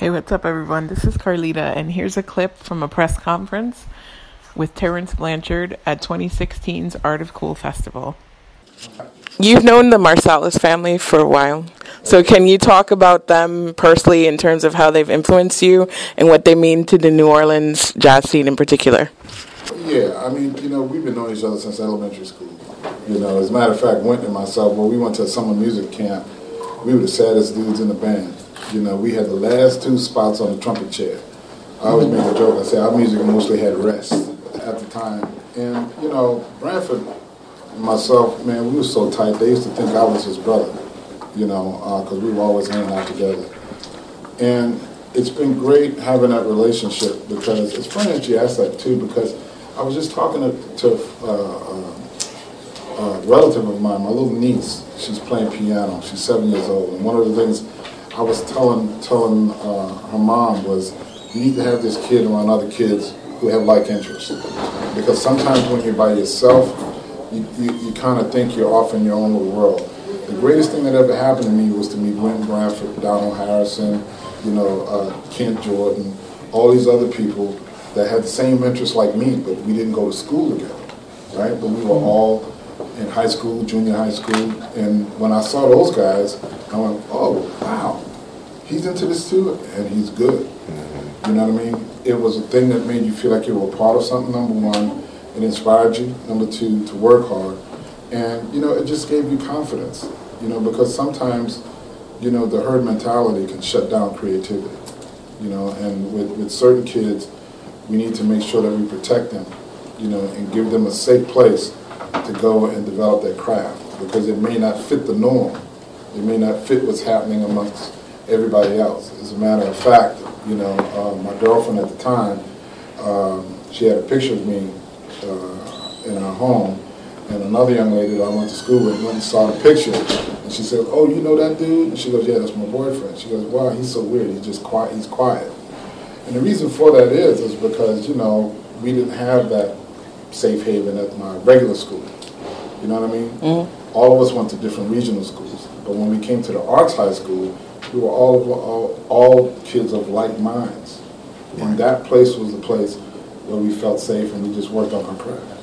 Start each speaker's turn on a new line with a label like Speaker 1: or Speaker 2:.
Speaker 1: Hey, what's up, everyone? This is Carlita, and here's a clip from a press conference with Terence Blanchard at 2016's Art of Cool Festival. You've known the Marsalis family for a while, so can you talk about them personally in terms of how they've influenced you and what they mean to the New Orleans jazz scene in particular?
Speaker 2: Yeah, I mean, you know, we've been knowing each other since elementary school. You know, as a matter of fact, Wynton and myself, when we went to a summer music camp, we were the saddest dudes in the band you know, we had the last two spots on the trumpet chair. I always make a joke. I say our music mostly had rest at the time. And, you know, Branford and myself, man, we were so tight. They used to think I was his brother, you know, because uh, we were always hanging out together. And it's been great having that relationship because it's funny that you asked that too because I was just talking to, to uh, uh, a relative of mine, my little niece. She's playing piano. She's seven years old. And one of the things I was telling telling uh, her mom was you need to have this kid around other kids who have like interests because sometimes when you're by yourself, you, you, you kind of think you're off in your own little world. The greatest thing that ever happened to me was to meet Wynton Branford, Donald Harrison, you know, uh, Kent Jordan, all these other people that had the same interests like me, but we didn't go to school together, right? But we were all in high school, junior high school, and when I saw those guys, I went, oh, he's into this too, and he's good. Mm-hmm. You know what I mean? It was a thing that made you feel like you were a part of something, number one. It inspired you, number two, to work hard. And, you know, it just gave you confidence, you know, because sometimes, you know, the herd mentality can shut down creativity, you know, and with, with certain kids, we need to make sure that we protect them, you know, and give them a safe place to go and develop their craft because it may not fit the norm. It may not fit what's happening amongst everybody else. As a matter of fact, you know, uh, my girlfriend at the time, um, she had a picture of me uh, in our home, and another young lady that I went to school with went and saw the picture, and she said, "Oh, you know that dude?" And she goes, "Yeah, that's my boyfriend." She goes, "Wow, he's so weird. He's just quiet. He's quiet." And the reason for that is, is because you know we didn't have that safe haven at my regular school. You know what I mean? Mm-hmm. All of us went to different regional schools, but when we came to the arts high school, we were all, all, all kids of like minds. And that place was the place where we felt safe and we just worked on our craft.